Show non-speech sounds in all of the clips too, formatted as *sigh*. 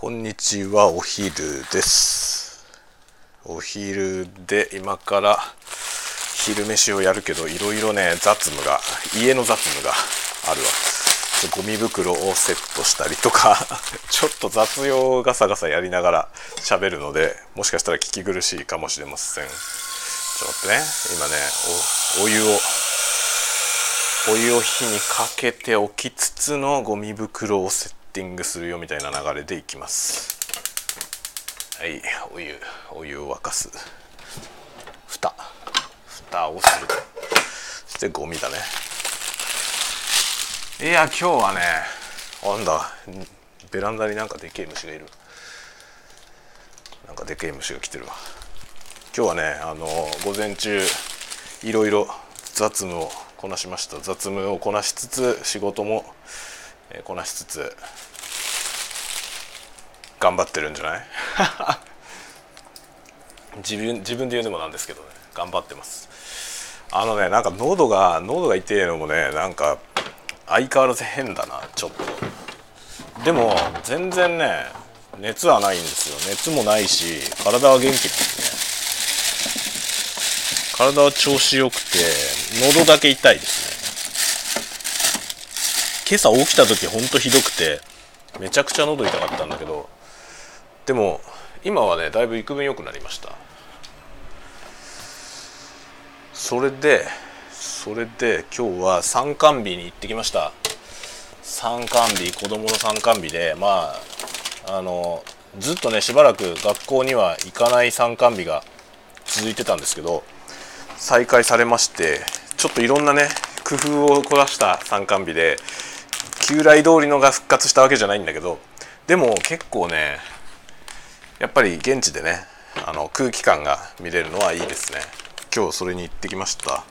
こんにちは。お昼です。お昼で今から昼飯をやるけどいろいろね雑務が家の雑務があるわ。ゴミ袋をセットしたりとか *laughs* ちょっと雑用ガサガサやりながら喋るのでもしかしたら聞き苦しいかもしれません。ちょっと待ってね。今ねおお湯をお湯を火にかけておきつつのゴミ袋をセットティングするよみたいな流れでいきます。はいお湯お湯を沸かす。蓋。蓋をするそしてゴミだね。いや今日はねなんだ。ベランダになんかでけえ虫がいる。なんかでけえ虫が来てるわ。今日はねあの午前中いろいろ雑務をこなしました。雑務をこなしつつ仕事もこなしつつ頑張ってるんじゃない？*laughs* 自分自分で言うのもなんですけどね。頑張ってます。あのねなんか喉が喉が痛いのもねなんか相変わらず変だなちょっと。でも全然ね熱はないんですよ。熱もないし体は元気ですね。体は調子よくて喉だけ痛いですね今朝起きた時ほんとひどくてめちゃくちゃ喉痛かったんだけどでも今はねだいぶ幾分良くなりました。それでそれで今日は参観日に行ってきました。参観日子供の参観日でまああのずっとねしばらく学校には行かない参観日が続いてたんですけど再開されましてちょっといろんなね工夫を凝らした参観日で旧来通りのが復活したわけじゃないんだけどでも結構ねやっぱり現地でねあの空気感が見れるのはいいですね。今日それに行ってきました。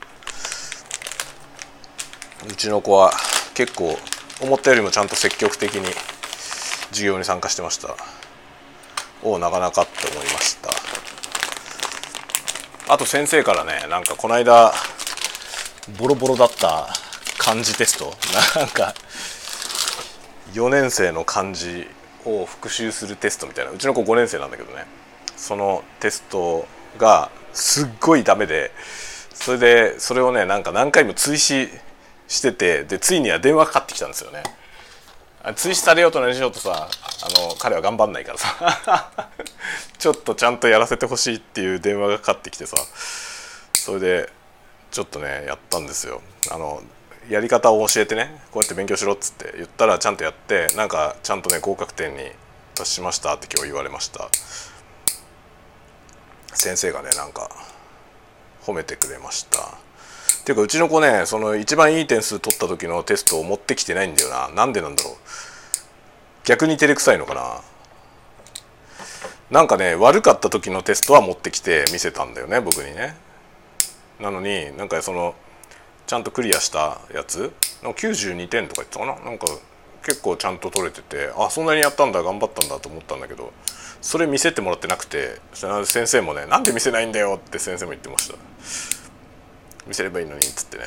うちの子は結構思ったよりもちゃんと積極的に授業に参加してました。おおなかなかって思いました。あと先生からねなんかこの間ボロボロだった漢字テスト。なんか4年生の漢字を復習するテストみたいな。うちの子5年生なんだけどね。そのテストがすっごいダメでそれでそれをねなんか何回も追試しててでついには電話かかってきたんですよね。追試されようと何しようとさあの彼は頑張んないからさ。*laughs* ちょっとちゃんとやらせてほしいっていう電話がかかってきてさ。それでちょっとねやったんですよ。あのやり方を教えてねこうやって勉強しろっつって言ったらちゃんとやってなんかちゃんとね合格点に達しましたって今日言われました。先生がねなんか褒めてくれました。っていうかうちの子ねその一番いい点数取った時のテストを持ってきてないんだよな。なんでなんだろう。逆に照れくさいのかな。なんかね悪かった時のテストは持ってきて見せたんだよね僕にね。なのになんかそのちゃんとクリアしたやつ？92点とか言ってたかな？なんか結構ちゃんと取れててあそんなにやったんだ頑張ったんだと思ったんだけどそれ見せてもらってなくて先生もね「なんで見せないんだよ」って先生も言ってました。見せればいいのにっつってね。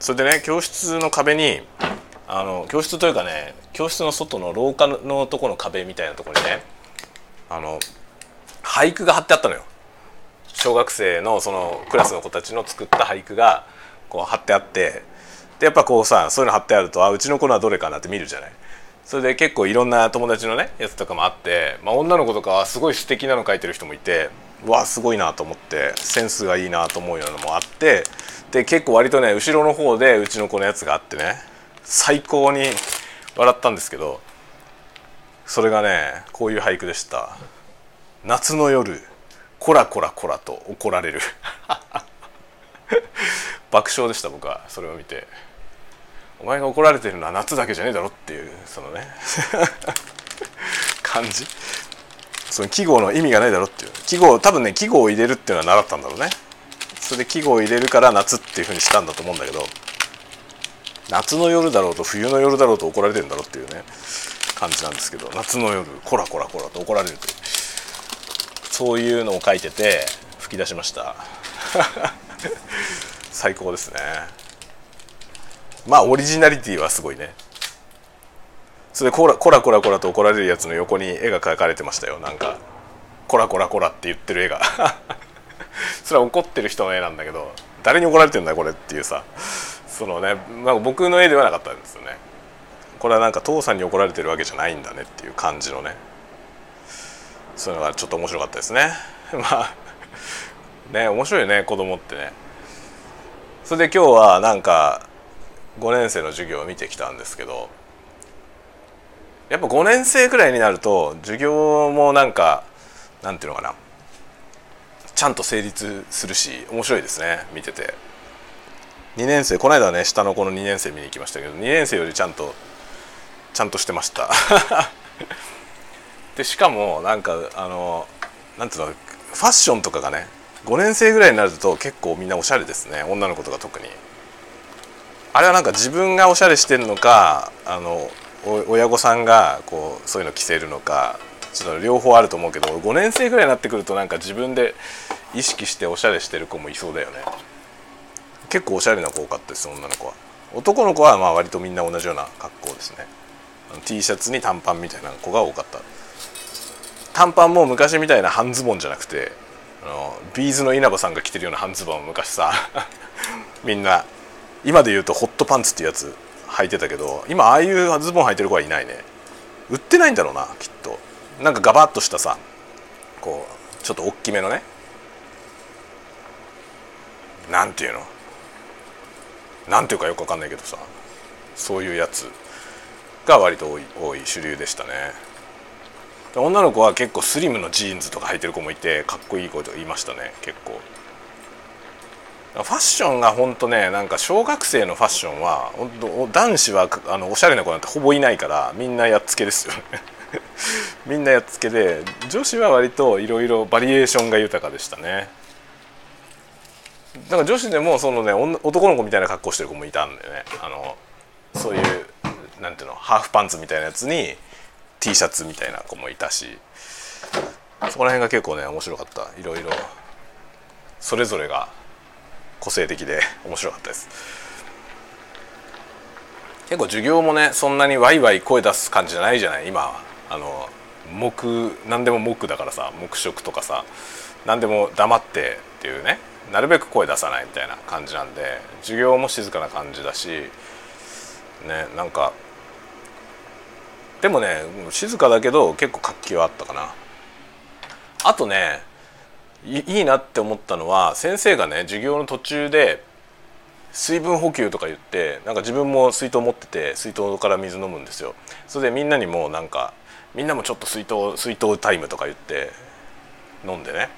それでね教室の壁にあの教室というかね教室の外の廊下のとこの壁みたいなところにねあの俳句が貼ってあったのよ。小学生のそのクラスの子たちの作った俳句がこう貼ってあってでやっぱこうさそういうの貼ってあるとあうちの子のはどれかなって見るじゃない？それで結構いろんな友達のねやつとかもあって、まあ、女の子とかはすごい素敵なの書いてる人もいてわあすごいなと思ってセンスがいいなと思うようなのもあってで結構割とね後ろの方でうちの子のやつがあってね最高に笑ったんですけどそれがねこういう俳句でした「夏の夜。こらこらこらと怒られる。*laughs* 爆笑でした僕は。それを見て。お前が怒られてるのは夏だけじゃねえだろっていうそのね。*laughs* 感じ。その季語の意味がないだろっていう。季語多分ね季語を入れるっていうのは習ったんだろうね。それで季語を入れるから夏っていうふうにしたんだと思うんだけど夏の夜だろうと冬の夜だろうと怒られてるんだろうっていうね感じなんですけど夏の夜こらこらこらと怒られるという。そういうのを書いてて吹き出しました。*laughs* 最高ですね。まあオリジナリティはすごいね。それでコラコラコラと怒られるやつの横に絵が描かれてましたよ。なんか「コラコラコラ」って言ってる絵が。*laughs* それは怒ってる人の絵なんだけど誰に怒られてんだこれっていうさ。そのね、まあ、僕の絵ではなかったんですよね。これはなんか父さんに怒られてるわけじゃないんだねっていう感じのね。そういうのがちょっと面白かったですね。*laughs* まあね面白いね子供ってね。それで今日はなんか5年生の授業を見てきたんですけどやっぱ5年生くらいになると授業もなんかなんていうのかな。ちゃんと成立するし面白いですね見てて。2年生この間ね下の子の2年生見に行きましたけど2年生よりちゃんとちゃんとしてました。*laughs* でしかもなんかあのなんていうのファッションとかがね5年生ぐらいになると結構みんなおしゃれですね。女の子とか特に。あれはなんか自分がおしゃれしてるのかあの親御さんがこうそういうの着せるのかちょっと両方あると思うけど5年生ぐらいになってくるとなんか自分で意識しておしゃれしてる子もいそうだよね。結構おしゃれな子多かったです女の子は。男の子はまあ割とみんな同じような格好ですね。T シャツに短パンみたいな子が多かった。短パンも昔みたいな半ズボンじゃなくてあのビーズの稲葉さんが着てるような半ズボンを昔さ *laughs* みんな今で言うとホットパンツってやつ履いてたけど今ああいうズボン履いてる子はいないね。売ってないんだろうなきっと。なんかガバッとしたさこうちょっと大きめのね。なんていうの？なんていうかよくわかんないけどさそういうやつが割と多い多い主流でしたね。女の子は結構スリムのジーンズとか履いてる子もいてかっこいい子と言いましたね結構。ファッションが本当ねなんか小学生のファッションは本当男子はあのおしゃれな子なんてほぼいないからみんなやっつけですよね。*laughs* みんなやっつけで女子は割といろいろバリエーションが豊かでしたね。だから女子でもそのね男の子みたいな格好してる子もいたんでね。あのそういうなんていうのハーフパンツみたいなやつに T シャツみたいな子もいたしそこら辺が結構ね面白かった。いろいろそれぞれが個性的で面白かったです。結構授業もねそんなにワイワイ声出す感じじゃないじゃない？今あの黙何でも黙だからさ黙食とかさ何でも黙ってっていうねなるべく声出さないみたいな感じなんで授業も静かな感じだしねなんかでもね静かだけど結構活気はあったかな。あとねいいなって思ったのは先生がね授業の途中で水分補給とか言ってなんか自分も水筒持ってて水筒から水飲むんですよ。それでみんなにもなんかみんなもちょっと水筒水筒タイムとか言って飲んでね。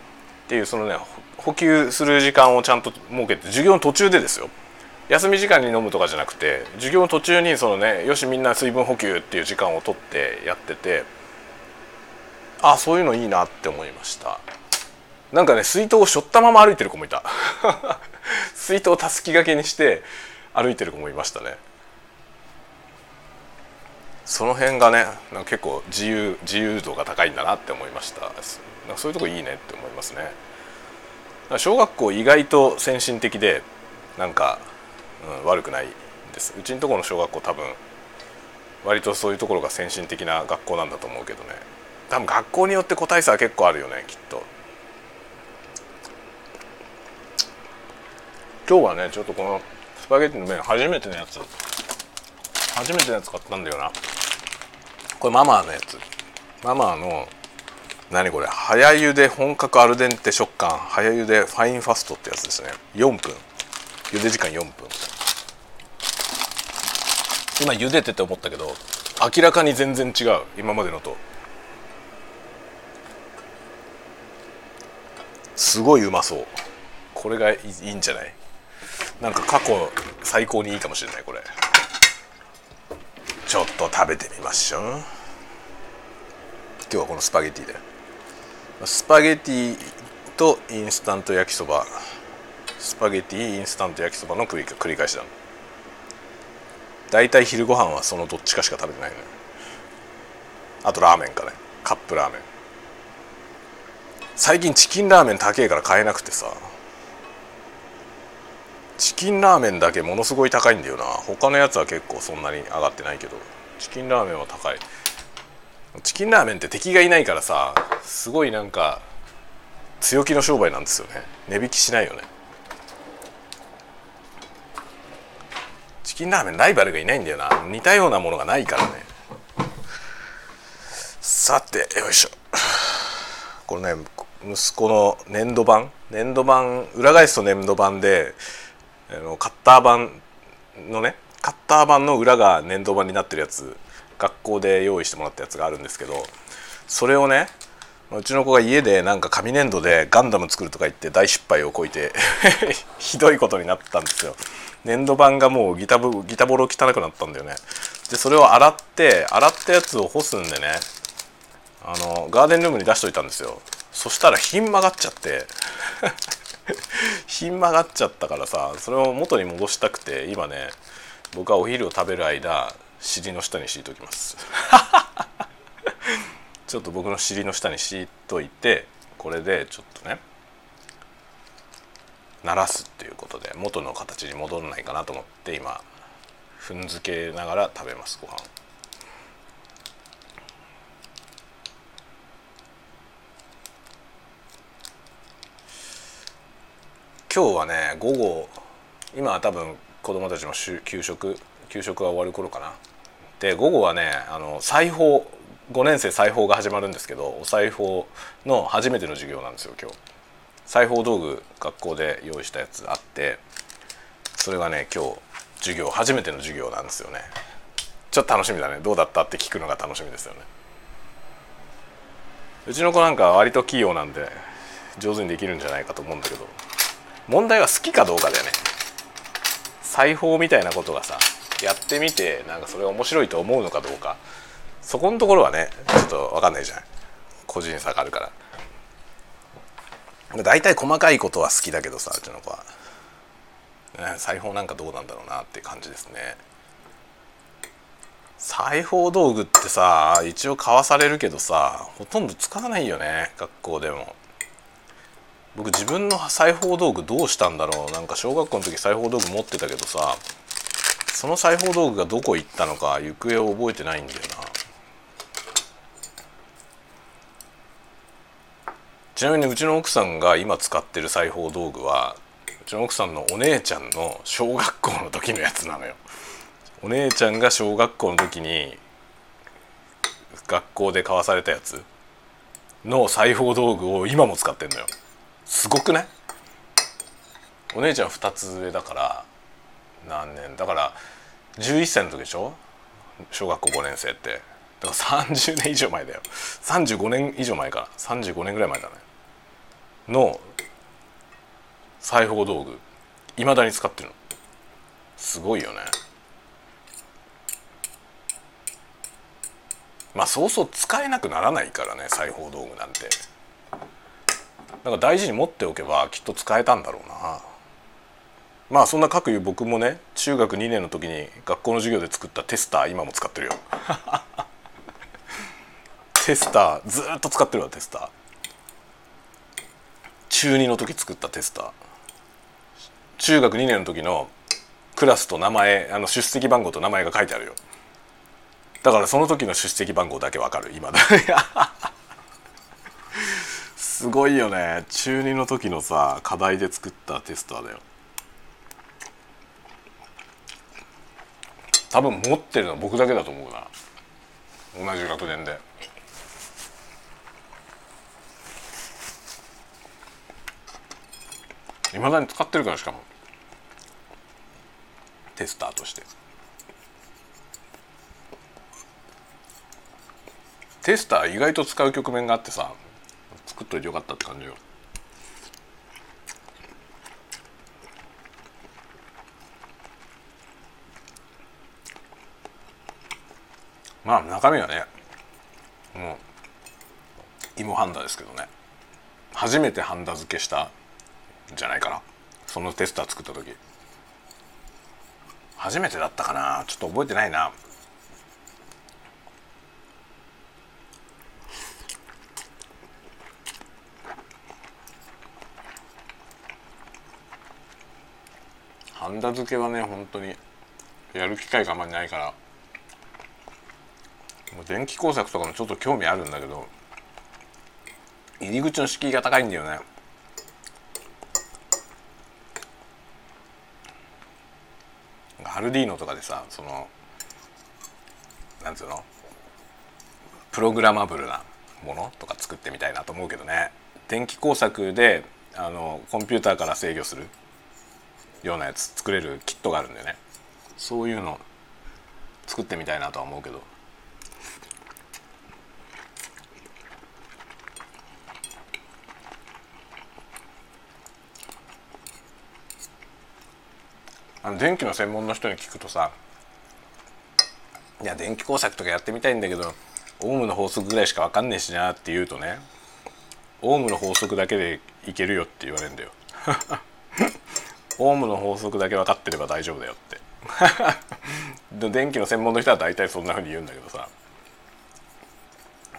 っていうそのね補給する時間をちゃんと設けて授業の途中でですよ。休み時間に飲むとかじゃなくて授業の途中にそのねよしみんな水分補給っていう時間を取ってやっててあそういうのいいなって思いました。なんかね水筒を背負ったまま歩いてる子もいた。*laughs* 水筒をたすき掛けにして歩いてる子もいましたね。その辺がねなんか結構自由自由度が高いんだなって思いました。なんかそういうとこいいねって思いますね。小学校意外と先進的でなんか、うん、悪くないです。うちのところの小学校多分割とそういうところが先進的な学校なんだと思うけどね。多分学校によって個体差は結構あるよねきっと。今日はねちょっとこのスパゲッティの麺初めてのやつ。初めてのやつ買ったんだよな。これママのやつ。ママの何これ早茹で本格アルデンテ食感早茹でファインファストってやつですね。4分。茹で時間4分。今茹でてて思ったけど明らかに全然違う今までのと。すごいうまそう。これがいいんじゃない？なんか過去最高にいいかもしれないこれ。ちょっと食べてみましょう。今日はこのスパゲティで。スパゲティとインスタント焼きそば。スパゲティインスタント焼きそばの繰り返しだ。大体昼ご飯はそのどっちかしか食べてないの、ね、あとラーメンかね。カップラーメン。最近チキンラーメン高えから買えなくてさ。チキンラーメンだけものすごい高いんだよな。他のやつは結構そんなに上がってないけど。チキンラーメンは高い。チキンラーメンって敵がいないからさすごいなんか強気の商売なんですよね。値引きしないよね。チキンラーメンライバルがいないんだよな。似たようなものがないからね。さてよいしょ。これね息子の粘土板粘土板裏返すと粘土板であのカッター板のねカッター板の裏が粘土板になってるやつ学校で用意してもらったやつがあるんですけどそれをねうちの子が家でなんか紙粘土でガンダム作るとか言って大失敗をこいて *laughs* ひどいことになったんですよ。粘土板がもうギタボギタボロ汚くなったんだよね。でそれを洗って洗ったやつを干すんでねあのガーデンルームに出しといたんですよ。そしたらひん曲がっちゃって *laughs* ひん曲がっちゃったからさそれを元に戻したくて今ね僕はお昼を食べる間尻の下に敷いときます。*laughs* ちょっと僕の尻の下に敷いといてこれでちょっとね鳴らすっていうことで元の形に戻らないかなと思って今踏んづけながら食べますご飯。今日はね午後今は多分子供たちの給食給食が終わる頃かな。で午後はねあの裁縫5年生裁縫が始まるんですけどお裁縫の初めての授業なんですよ今日。裁縫道具学校で用意したやつあってそれがね今日授業初めての授業なんですよね。ちょっと楽しみだね。どうだったって聞くのが楽しみですよね。うちの子なんか割と器用なんで上手にできるんじゃないかと思うんだけど問題は好きかどうかだよね。裁縫みたいなことがさやってみてなんかそれ面白いと思うのかどうか。そこのところはねちょっと分かんないじゃない個人差があるから。大体細かいことは好きだけどさうちの子は、裁縫なんかどうなんだろうなって感じですね。裁縫道具ってさ一応買わされるけどさほとんど使わないよね学校でも。僕自分の裁縫道具どうしたんだろう。なんか小学校の時裁縫道具持ってたけどさその裁縫道具がどこ行ったのか行方を覚えてないんだよな。ちなみにうちの奥さんが今使ってる裁縫道具はうちの奥さんのお姉ちゃんの小学校の時のやつなのよ。お姉ちゃんが小学校の時に学校で買わされたやつの裁縫道具を今も使ってんのよ。すごくない？お姉ちゃん2つ上だから何年？だから11歳の時でしょ？小学校5年生って。だから30年以上前だよ。35年以上前か。ら35年ぐらい前だね。の裁縫道具いまだに使ってるの。すごいよね。まあそうそう使えなくならないからね裁縫道具なんて。だから大事に持っておけばきっと使えたんだろうな。まあそんな各いう僕もね中学2年の時に学校の授業で作ったテスター今も使ってるよ。*laughs* テスターずっと使ってるわテスター中2の時作ったテスター。中学2年の時のクラスと名前あの出席番号と名前が書いてあるよ。だからその時の出席番号だけわかる今だすごいよね。中2の時のさ課題で作ったテスターだよ。多分持ってるのは僕だけだと思うな。同じ学年で。いまだに使ってるからしかも。テスターとして。テスター意外と使う局面があってさ作っといてよかったって感じよ。まあ中身はねもう芋ハンダですけどね。初めてハンダ付けしたじゃないかな。そのテスター作った時。初めてだったかな。ちょっと覚えてないな。ハンダ付けはね本当にやる機会があんまりないから。電気工作とかもちょっと興味あるんだけど入り口の敷居が高いんだよね。ルディーノとかでさそのなんつうの？プログラマブルなものとか作ってみたいなと思うけどね。電気工作であのコンピューターから制御するようなやつ作れるキットがあるんだよね。そういうの作ってみたいなとは思うけど。あの電気の専門の人に聞くとさいや電気工作とかやってみたいんだけどオウムの法則ぐらいしか分かんねえしなって言うとねオウムの法則だけでいけるよって言われるんだよ。*laughs* オウムの法則だけ分かってれば大丈夫だよって。*laughs* 電気の専門の人は大体そんなふうに言うんだけどさ。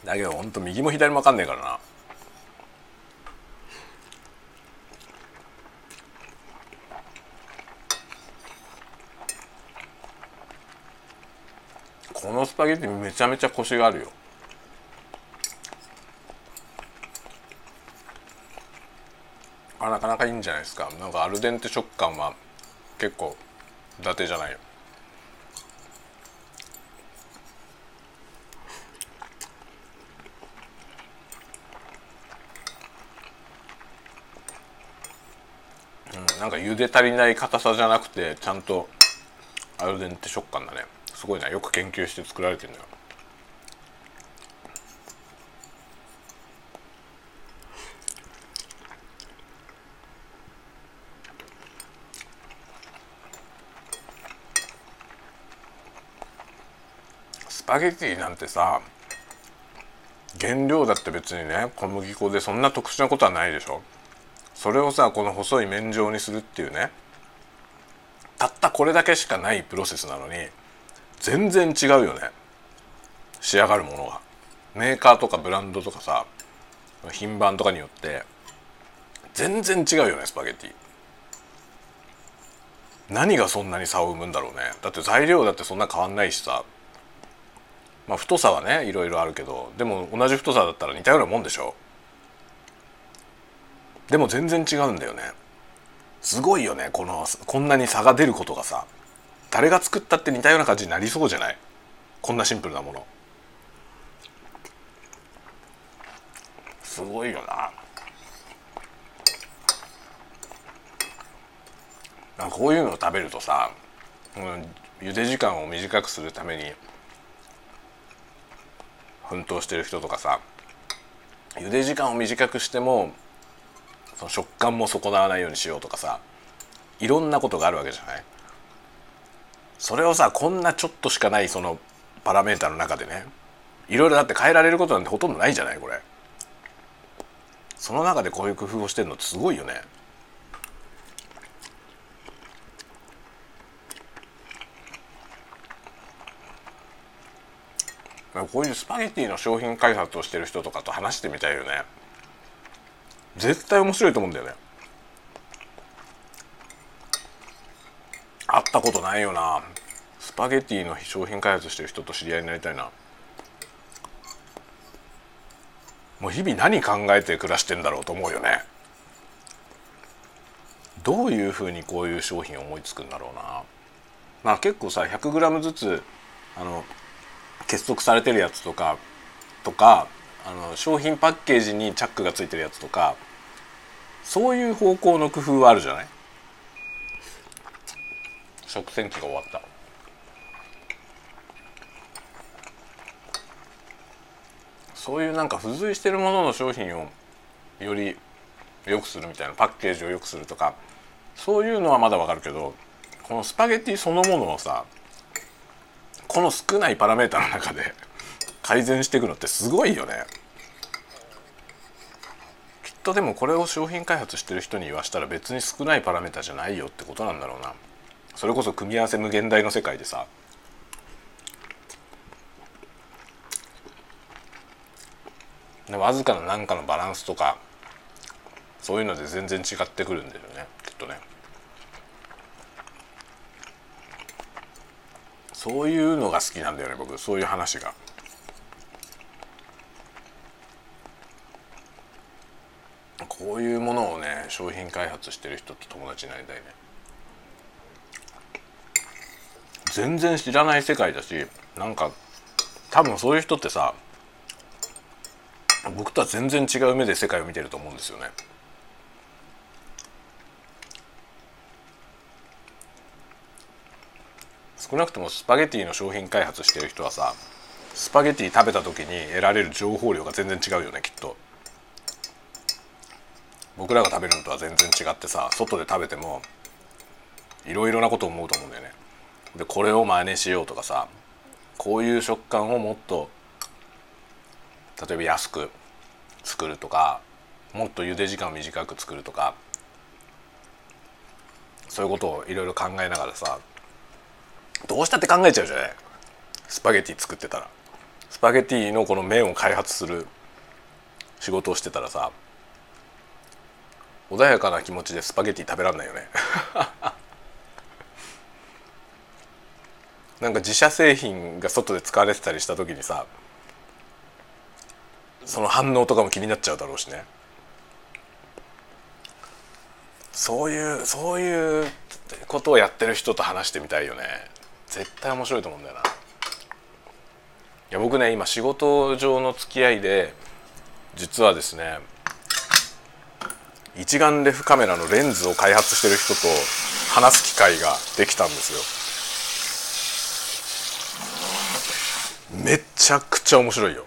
だけどほんと右も左も分かんねえからな。このスパゲッティめちゃめちゃコシがあるよ。あなかなかいいんじゃないですか。なんかアルデンテ食感は結構伊達じゃないよ。うん、なんか茹で足りない硬さじゃなくてちゃんとアルデンテ食感だね。すごいな。よく研究して作られてるんだよ。スパゲティなんてさ原料だって別にね小麦粉でそんな特殊なことはないでしょ。それをさこの細い麺状にするっていうねたったこれだけしかないプロセスなのに全然違うよね。仕上がるものが。メーカーとかブランドとかさ品番とかによって全然違うよねスパゲティ。何がそんなに差を生むんだろうね。だって材料だってそんな変わんないしさ。まあ太さはねいろいろあるけどでも同じ太さだったら似たようなもんでしょ。でも全然違うんだよね。すごいよねこのこんなに差が出ることがさ。誰が作ったって似たような感じになりそうじゃない？こんなシンプルなもの。すごいよな。こういうのを食べるとさ、うん、茹で時間を短くするために奮闘してる人とかさ茹で時間を短くしてもその食感も損なわないようにしようとかさいろんなことがあるわけじゃない？それをさこんなちょっとしかないそのパラメータの中でね。いろいろだって変えられることなんてほとんどないじゃないこれ。その中でこういう工夫をしてるのすごいよね。こういうスパゲティの商品開発をしてる人とかと話してみたいよね。絶対面白いと思うんだよね。会ったことないよな。スパゲティの商品開発してる人と知り合いになりたいな。もう日々何考えて暮らしてんだろうと思うよね。どういうふうにこういう商品思いつくんだろうな。まあ結構さ 100g ずつあの結束されてるやつとかとかあの商品パッケージにチャックがついてるやつとかそういう方向の工夫はあるじゃない？食洗機が終わった。そういうなんか付随してるものの商品をより良くするみたいなパッケージを良くするとかそういうのはまだわかるけどこのスパゲティそのものをさこの少ないパラメータの中で *laughs* 改善していくのってすごいよね。きっとでもこれを商品開発してる人に言わしたら別に少ないパラメータじゃないよってことなんだろうな。それこそ組み合わせ無限大の世界でさわずかな何かのバランスとかそういうので全然違ってくるんだよねきっとね。そういうのが好きなんだよね僕そういう話が。こういうものをね商品開発してる人と友達になりたいね。全然知らない世界だしなんか多分そういう人ってさ僕とは全然違う目で世界を見てると思うんですよね。少なくともスパゲティの商品開発してる人はさスパゲティ食べた時に得られる情報量が全然違うよねきっと。僕らが食べるのとは全然違ってさ外で食べてもいろいろなこと思うと思うんだよね。でこれを真似しようとかさこういう食感をもっと例えば安く作るとかもっと茹で時間を短く作るとかそういうことをいろいろ考えながらさどうしたって考えちゃうじゃない。スパゲティ作ってたら。スパゲティのこの麺を開発する仕事をしてたらさ穏やかな気持ちでスパゲティ食べらんないよね。なんか自社製品が外で使われてたりした時にさその反応とかも気になっちゃうだろうしね。そういうそういうことをやってる人と話してみたいよね。絶対面白いと思うんだよな。いや僕ね今仕事上の付き合いで実はですね一眼レフカメラのレンズを開発してる人と話す機会ができたんですよ。めちゃくちゃ面白いよ。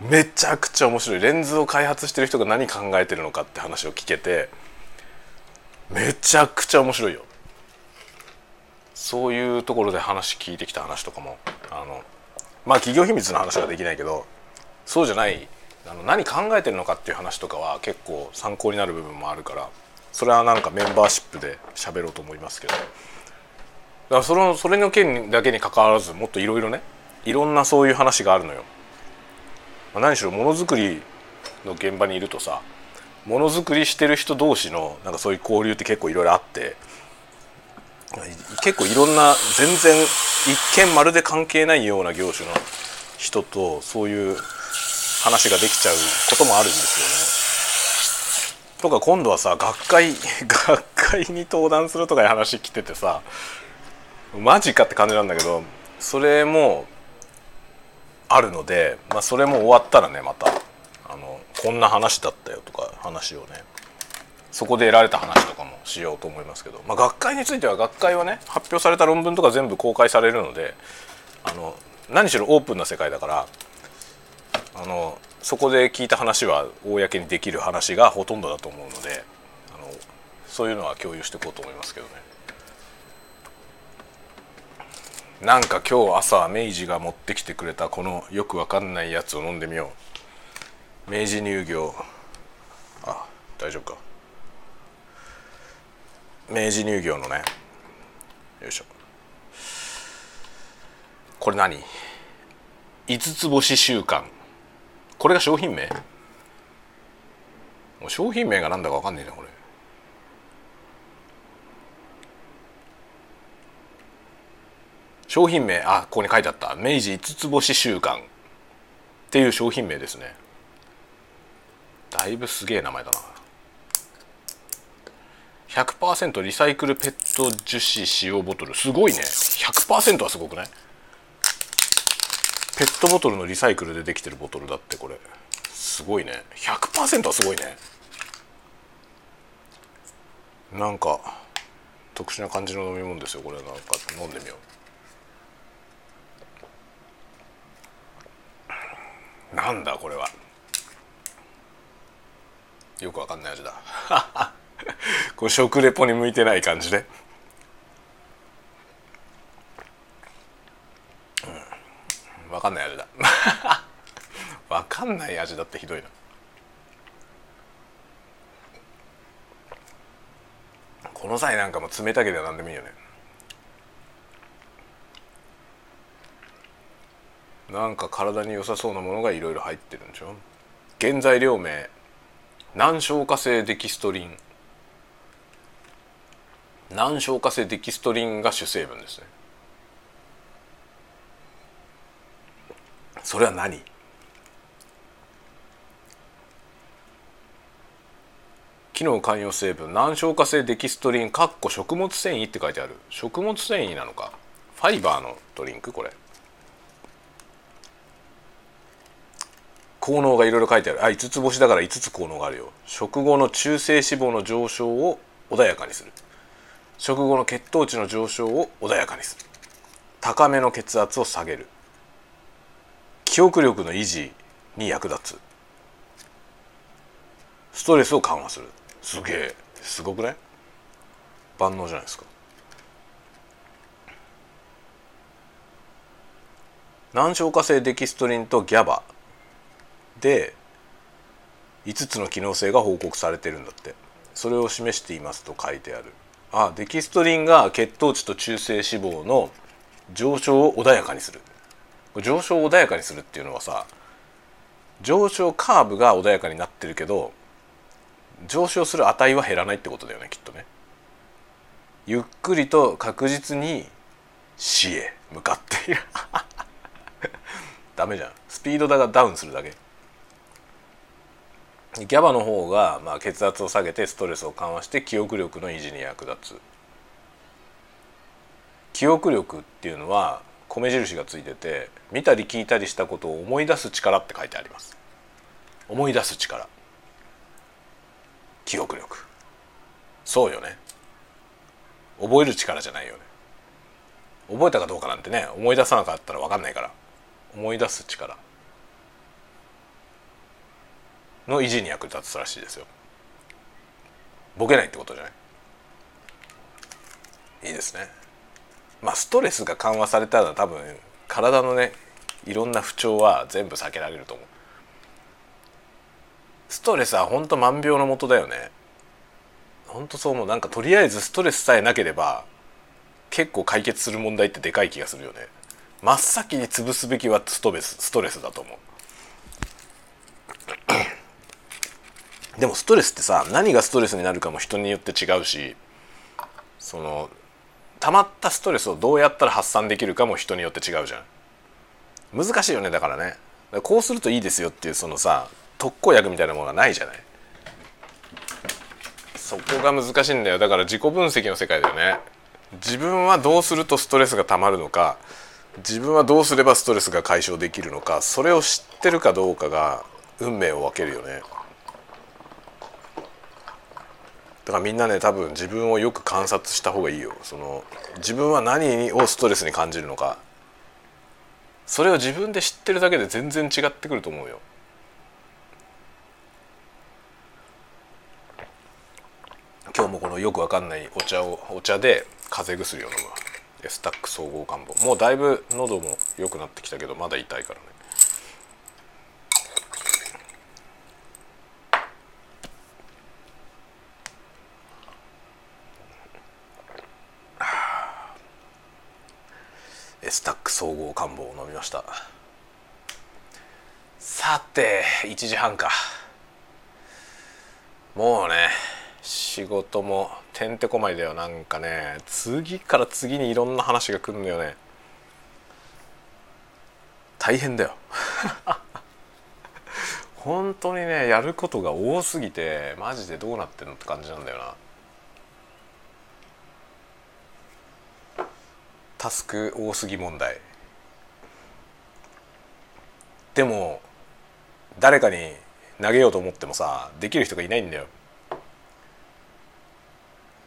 めちゃくちゃ面白い。レンズを開発してる人が何考えてるのかって話を聞けてめちゃくちゃ面白いよ。そういうところで話聞いてきた話とかもあのまあ企業秘密の話はできないけどそうじゃないあの何考えてるのかっていう話とかは結構参考になる部分もあるからそれはなんかメンバーシップで喋ろうと思いますけど。からそのそれの件だけにかかわらずもっといろいろねいろんなそういう話があるのよ。まあ、何しろものづくりの現場にいるとさものづくりしてる人同士のなんかそういう交流って結構いろいろあって結構いろんな全然一見まるで関係ないような業種の人とそういう話ができちゃうこともあるんですよね。とか今度はさ学会 *laughs* 学会に登壇するとかいう話来ててさマジかって感じなんだけどそれもあるので、まあ、それも終わったらねまたあのこんな話だったよとか話をねそこで得られた話とかもしようと思いますけど、まあ、学会については学会はね発表された論文とか全部公開されるのであの何しろオープンな世界だからあのそこで聞いた話は公にできる話がほとんどだと思うのであのそういうのは共有していこうと思いますけどね。なんか今日朝明治が持ってきてくれたこのよくわかんないやつを飲んでみよう。明治乳業。あ大丈夫か。明治乳業のね。よいしょ。これ何？五つ星習慣これが商品名？もう商品名が何だか分かんねえなこれ。商品名あここに書いてあった。明治五つ星習慣っていう商品名ですね。だいぶすげえ名前だな。100%リサイクルペット樹脂使用ボトル。すごいね。100%はすごくない？ペットボトルのリサイクルでできてるボトルだってこれ。すごいね。100%はすごいね。なんか特殊な感じの飲み物ですよこれ。なんか飲んでみよう。なんだこれは。よくわかんない味だ。*laughs* これ食レポに向いてない感じで、うん、分かんない味だ。*laughs* 分かんない味だってひどいな。この際なんかも冷たければ何でもいいよね。なんか体に良さそうなものがいろいろ入ってるんでしょ？原材料名。難消化性デキストリン。難消化性デキストリンが主成分ですね。それは何？機能寛容成分。難消化性デキストリンかっこ食物繊維って書いてある。食物繊維なのか？ファイバーのドリンク？これ。効能がいろいろ書いてある。あ5つ星だから5つ効能があるよ。食後の中性脂肪の上昇を穏やかにする。食後の血糖値の上昇を穏やかにする。高めの血圧を下げる。記憶力の維持に役立つ。ストレスを緩和する。すげえ。すごくない？万能じゃないですか。難消化性デキストリンとギャバで5つの機能性が報告されてるんだって。それを示していますと書いてある。あデキストリンが血糖値と中性脂肪の上昇を穏やかにする。上昇を穏やかにするっていうのはさ上昇カーブが穏やかになってるけど上昇する値は減らないってことだよねきっとね。ゆっくりと確実に死へ向かっている。*laughs* ダメじゃん。スピードだがダウンするだけ。ギャバの方が、まあ、血圧を下げてストレスを緩和して記憶力の維持に役立つ。記憶力っていうのは米印がついてて見たり聞いたりしたことを思い出す力って書いてあります。思い出す力。記憶力。そうよね。覚える力じゃないよね。覚えたかどうかなんてね思い出さなかったら分かんないから。思い出す力。の維持に役立つらしいですよ。ボケないってことじゃない？いいですね。まあストレスが緩和されたら多分体のねいろんな不調は全部避けられると思う。ストレスは本当万病のもとだよね。本当そう思う。なんかとりあえずストレスさえなければ結構解決する問題ってでかい気がするよね。真っ先に潰すべきはストレスストレスだと思う。でもストレスってさ何がストレスになるかも人によって違うしその溜まったストレスをどうやったら発散できるかも人によって違うじゃん。難しいよねだからね。こうするといいですよっていうそのさ特効薬みたいなものがないじゃない。そこが難しいんだよ。だから自己分析の世界だよね。自分はどうするとストレスがたまるのか自分はどうすればストレスが解消できるのかそれを知ってるかどうかが運命を分けるよね。だからみんなね多分自分をよく観察した方がいいよ。その自分は何をストレスに感じるのか。それを自分で知ってるだけで全然違ってくると思うよ。今日もこのよくわかんないお茶をお茶で風邪薬を飲む。エスタック総合感冒。もうだいぶ喉も良くなってきたけどまだ痛いからね。スタック総合感冒を飲みました。さて1時半か。もうね仕事もてんてこまいだよ。なんかね次から次にいろんな話が来るんだよね。大変だよ。*laughs* 本当にねやることが多すぎてマジでどうなってんのって感じなんだよな。タスク多すぎ問題。でも誰かに投げようと思ってもさできる人がいないんだよ。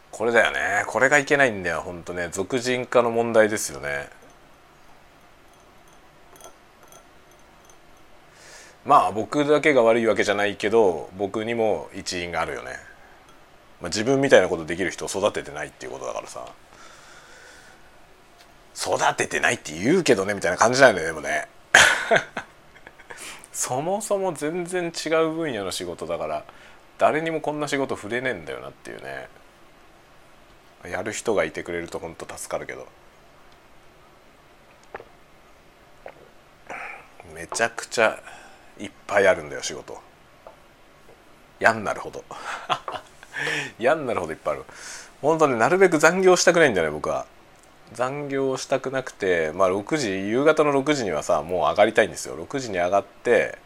これだよね。これがいけないんだよ。ほんとね。俗人化の問題ですよね。まあ僕だけが悪いわけじゃないけど僕にも一因があるよね、まあ、自分みたいなことできる人を育ててないっていうことだからさ。育ててないって言うけどねみたいな感じなんだよねでもね。*laughs* そもそも全然違う分野の仕事だから誰にもこんな仕事触れねえんだよなっていうね。やる人がいてくれるとほんと助かるけど。めちゃくちゃいっぱいあるんだよ仕事。嫌になるほど。*laughs* 嫌になるほどいっぱいある。本当ねなるべく残業したくないんだよね僕は。残業したくなくてまあ6時夕方の6時にはさもう上がりたいんですよ。6時に上がって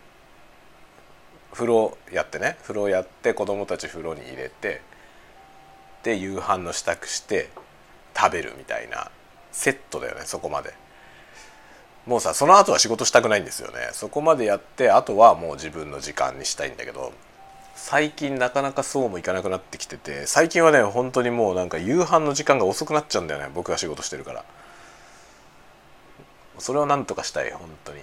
風呂やってね。風呂やって子供たち風呂に入れてで夕飯の支度して食べるみたいなセットだよねそこまで。もうさその後は仕事したくないんですよね。そこまでやってあとはもう自分の時間にしたいんだけど最近なかなかそうもいかなくなってきてて最近はね本当にもうなんか夕飯の時間が遅くなっちゃうんだよね僕が仕事してるから。それをなんとかしたい本当に。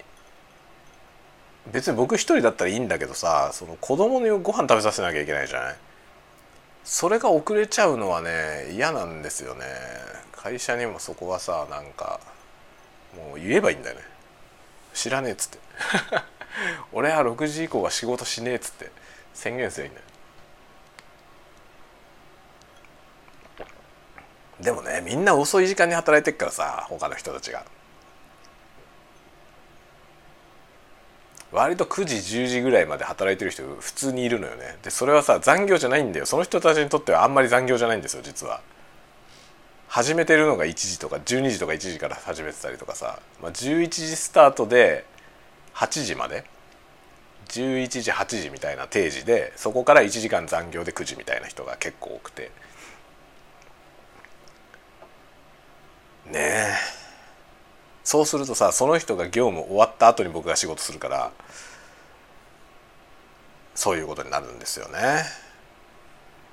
別に僕一人だったらいいんだけどさその子供にご飯食べさせなきゃいけないじゃない。それが遅れちゃうのはね嫌なんですよね。会社にもそこはさなんかもう言えばいいんだよね。知らねえっつって。*laughs* 俺は6時以降は仕事しねえっつって。宣言すればいいんだよ。でもねみんな遅い時間に働いてっからさ他の人たちが。割と9時10時ぐらいまで働いてる人普通にいるのよね。でそれはさ残業じゃないんだよ。その人たちにとってはあんまり残業じゃないんですよ実は。始めてるのが1時とか12時とか1時から始めてたりとかさ、まあ、11時スタートで8時まで11時8時みたいな定時でそこから1時間残業で9時みたいな人が結構多くてねえそうするとさその人が業務終わった後に僕が仕事するからそういうことになるんですよね。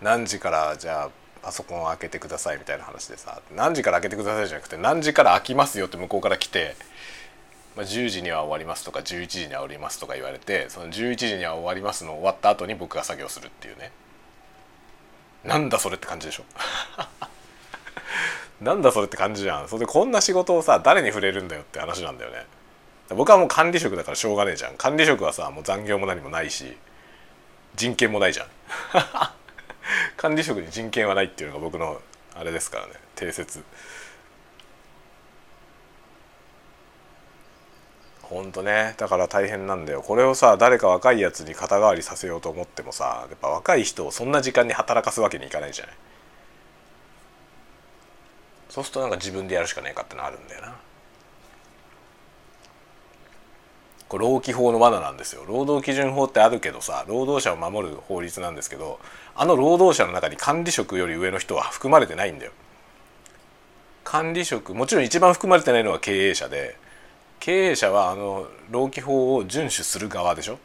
何時からじゃあパソコンを開けてくださいみたいな話でさ何時から開けてくださいじゃなくて何時から開きますよって向こうから来て、まあ、10時には終わりますとか11時には終わりますとか言われてその11時には終わりますの終わった後に僕が作業するっていうね。なんだそれって感じでしょ。*laughs* なんだそれって感じじゃん。それでこんな仕事をさ誰に触れるんだよって話なんだよね。僕はもう管理職だからしょうがねえじゃん。管理職はさもう残業も何もないし人権もないじゃん。*laughs* 管理職に人権はないっていうのが僕のあれですからね。定説。ほんとね。だから大変なんだよ。これをさ誰か若いやつに肩代わりさせようと思ってもさやっぱ若い人をそんな時間に働かすわけにいかないじゃない。そうするとなんか自分でやるしかねえかってのあるんだよな。これ労基法の罠なんですよ。労働基準法ってあるけどさ労働者を守る法律なんですけどあの労働者の中に管理職より上の人は含まれてないんだよ。管理職もちろん一番含まれてないのは経営者で経営者はあの労基法を遵守する側でしょ？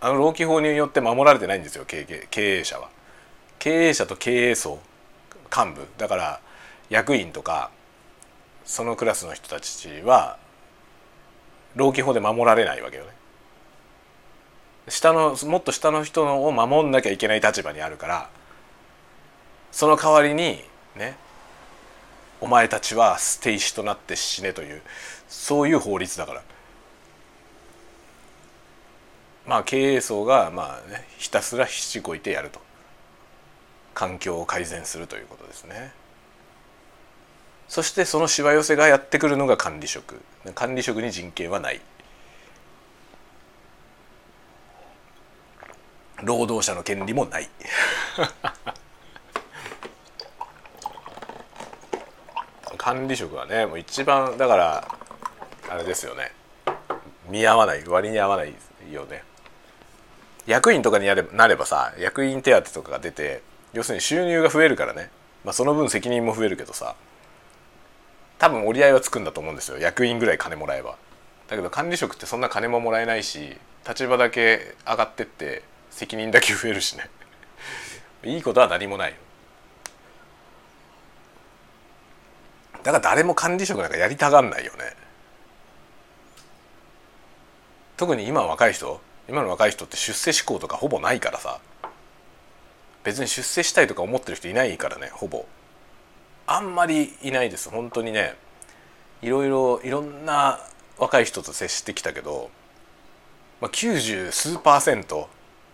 あの労基法によって守られてないんですよ経営者は。経営者と経営層幹部。だから役員とかそのクラスの人たちは労基法で守られないわけよね。下のもっと下の人を守んなきゃいけない立場にあるからその代わりにねお前たちは捨て石となって死ねという。そういう法律だから。まあ経営層がまあねひたすらひしこいてやると。環境を改善するということですね。そしてそのしわ寄せがやってくるのが管理職。管理職に人権はない。労働者の権利もない。*laughs* 管理職はねもう一番だからあれですよね。見合わない割に合わないよね。役員とかにやれなればさ役員手当とかが出て要するに収入が増えるからね、まあ、その分責任も増えるけどさ多分折り合いはつくんだと思うんですよ。役員ぐらい金もらえば。だけど管理職ってそんな金ももらえないし立場だけ上がってって責任だけ増えるしね。*laughs* いいことは何もないだから誰も管理職なんかやりたがんないよね。特に今若い人今の若い人って出世志向とかほぼないからさ。別に出世したいとか思ってる人いないからねほぼ。あんまりいないです。本当にねいろいろいろんな若い人と接してきたけど、まあ、90数パーセント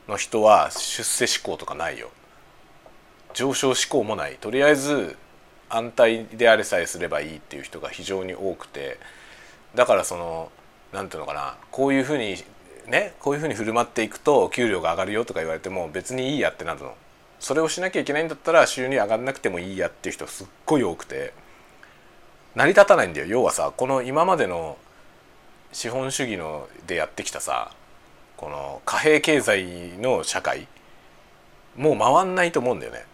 の人は出世志向とかないよ。上昇志向もない。とりあえず安泰であれさえすればいいっていう人が非常に多くてだからその何ていうのかなこういうふうにねこういうふうに振る舞っていくと給料が上がるよとか言われても別にいいやってなるの。それをしなきゃいけないんだったら収入上がんなくてもいいやっていう人すっごい多くて成り立たないんだよ。要はさこの今までの資本主義のでやってきたさこの貨幣経済の社会もう回んないと思うんだよね。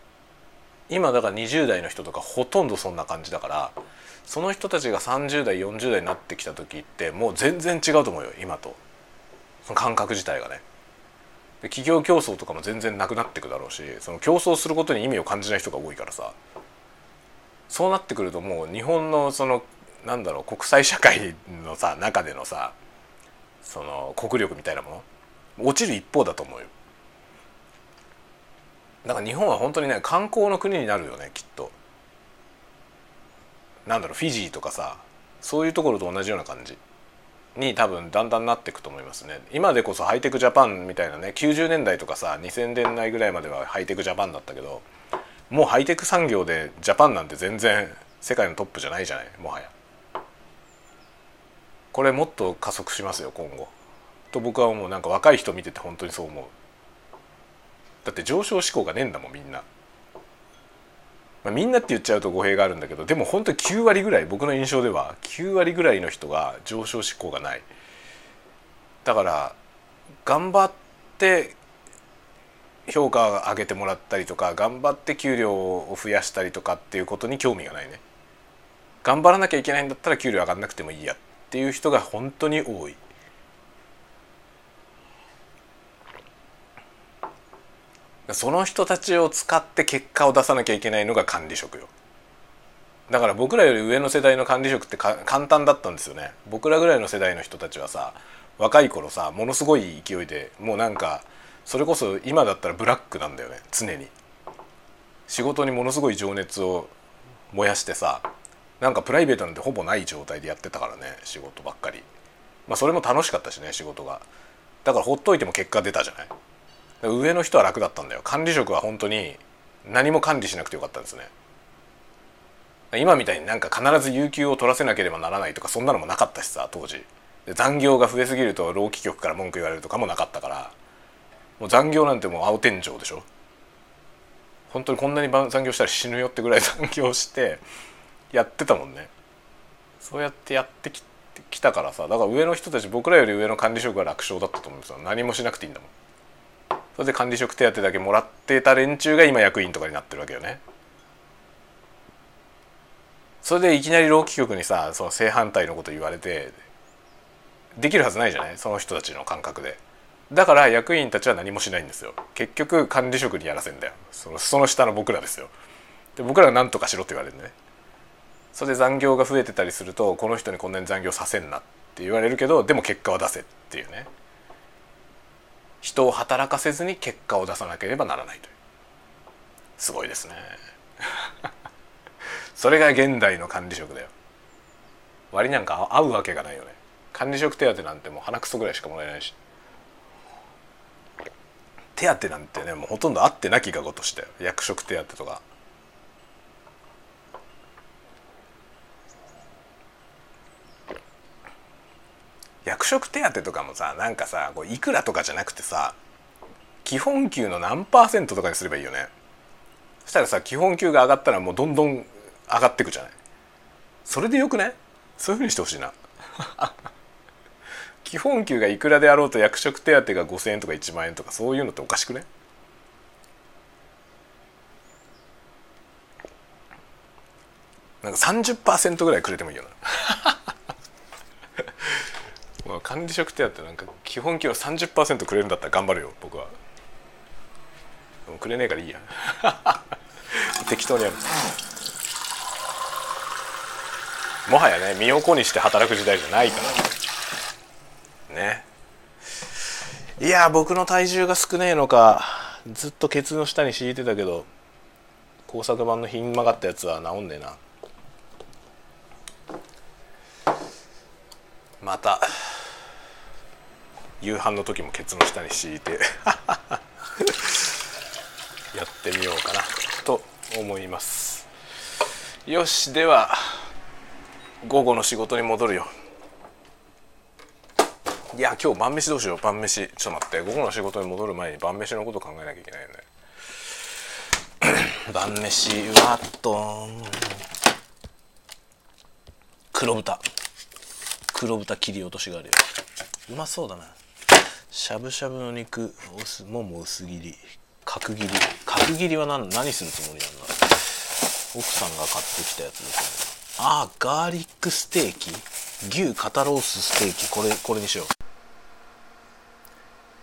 今だから20代の人とかほとんどそんな感じだからその人たちが30代40代になってきた時ってもう全然違うと思うよ今と。その感覚自体がね。で企業競争とかも全然なくなってくだろうしその競争することに意味を感じない人が多いからさ。そうなってくるともう日本のそのなんだろう国際社会のさ中でのさその国力みたいなもの落ちる一方だと思うよ。だから日本は本当にね観光の国になるよねきっと。なんだろうフィジーとかさそういうところと同じような感じに多分だんだんなっていくと思いますね。今でこそハイテクジャパンみたいなね90年代とかさ2000年代ぐらいまではハイテクジャパンだったけどもうハイテク産業でジャパンなんて全然世界のトップじゃないじゃないもはや。これもっと加速しますよ今後。と僕は思う。なんか若い人見てて本当にそう思う。だって上昇志向がねえんだもんみんな、まあ、みんなって言っちゃうと語弊があるんだけどでも本当に9割ぐらい僕の印象では9割ぐらいの人が上昇志向がない。だから頑張って評価を上げてもらったりとか頑張って給料を増やしたりとかっていうことに興味がないね。頑張らなきゃいけないんだったら給料上がんなくてもいいやっていう人が本当に多い。その人たちを使って結果を出さなきゃいけないのが管理職よ。だから僕らより上の世代の管理職って簡単だったんですよね。僕らぐらいの世代の人たちはさ若い頃さものすごい勢いでもうなんかそれこそ今だったらブラックなんだよね。常に。仕事にものすごい情熱を燃やしてさなんかプライベートなんてほぼない状態でやってたからね仕事ばっかり。まあそれも楽しかったしね仕事が。だからほっといても結果出たじゃない。上の人は楽だったんだよ。管理職は本当に何も管理しなくてよかったんですね。今みたいになんか必ず有給を取らせなければならないとかそんなのもなかったしさ当時。残業が増えすぎると労基局から文句言われるとかもなかったから。もう残業なんてもう青天井でしょ。本当にこんなに残業したら死ぬよってぐらい残業してやってたもんね。そうやってやってききたからさ。だから上の人たち僕らより上の管理職は楽勝だったと思うんですよ。何もしなくていいんだもん。それで管理職手当だけもらってた連中が今役員とかになってるわけよね。それでいきなり労基局にさその正反対のこと言われてできるはずないじゃない？その人たちの感覚で。だから役員たちは何もしないんですよ。結局管理職にやらせんだよ。そのその下の僕らですよ。で僕らが何とかしろって言われるんでね。それで残業が増えてたりするとこの人にこんなに残業させんなって言われるけどでも結果は出せっていうね。人を働かせずに結果を出さなければならないという。すごいですね。*laughs* それが現代の管理職だよ。割なんか合うわけがないよね。管理職手当なんてもう鼻くそぐらいしかもらえないし。手当なんてねもうほとんど合ってなきがごとしたよ役職手当とか。役職手当とかもさなんかさこういくらとかじゃなくてさ基本給の何パーセントとかにすればいいよね。そしたらさ基本給が上がったらもうどんどん上がってくじゃない。それでよくねそういうふうにしてほしいな。*laughs* 基本給がいくらであろうと役職手当が5,000円とか1万円とかそういうのっておかしくねなんか30%ぐらいくれてもいいよな。まあ管理職手当なんか基本給は30%くれるんだったら頑張るよ僕は。もくれねえからいいや。*laughs* 適当にやる。もはやね身を粉にして働く時代じゃないから。ね。いや僕の体重が少ねえのかずっとケツの下に敷いてたけど工作板のひん曲がったやつは治んねえな。また。夕飯の時もケツの下に敷いて *laughs* やってみようかなと思います。よしでは午後の仕事に戻るよ。いや今日晩飯どうしよう。晩飯。ちょっと待って。午後の仕事に戻る前に晩飯のこと考えなきゃいけないよね。*clears throat* 晩飯はと黒豚。黒豚切り落としがあるよ。うまそうだな。しゃぶしゃぶの肉おすもも薄切り角切り。角切りは何何するつもりなんだ？奥さんが買ってきたやつですね。ああガーリックステーキ？牛肩ロースステーキ？これこれにしよう。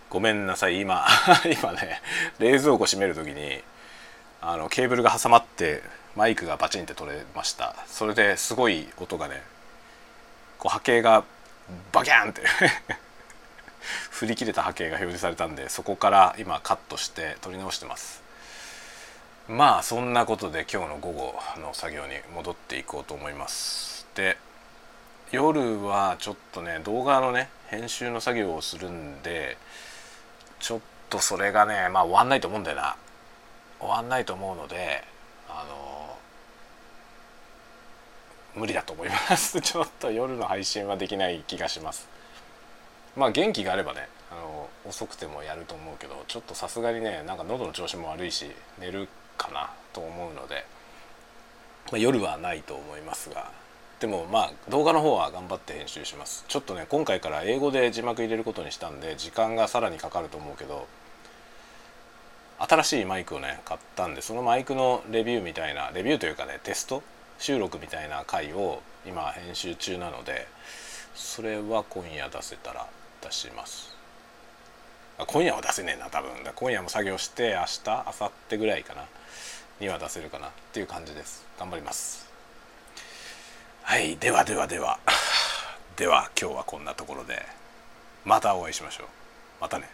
ごめんなさい。今 *laughs* 今ね冷蔵庫閉める時にあのケーブルが挟まってマイクがバチンって取れました。それですごい音がねこう波形がバキャンって。振り切れた波形が表示されたんでそこから今カットして撮り直してます。まあそんなことで今日の午後の作業に戻っていこうと思います。で夜はちょっとね動画のね編集の作業をするんでちょっとそれがねまあ終わんないと思うんだよな。終わんないと思うのであの無理だと思います。*laughs* ちょっと夜の配信はできない気がします。まあ元気があればねあの遅くてもやると思うけどちょっとさすがにねなんか喉の調子も悪いし寝るかなと思うので、まあ、夜はないと思いますがでもまあ動画の方は頑張って編集します。ちょっとね今回から英語で字幕入れることにしたんで時間がさらにかかると思うけど新しいマイクをね買ったんでそのマイクのレビューみたいなレビューというかねテスト収録みたいな回を今編集中なのでそれは今夜出せたら出します。今夜は出せねえな多分。今夜も作業して明日明後日ぐらいかな。には出せるかな。っていう感じです。頑張ります。はい。ではではでは。では *sighs* 今日はこんなところで。またお会いしましょう。またね。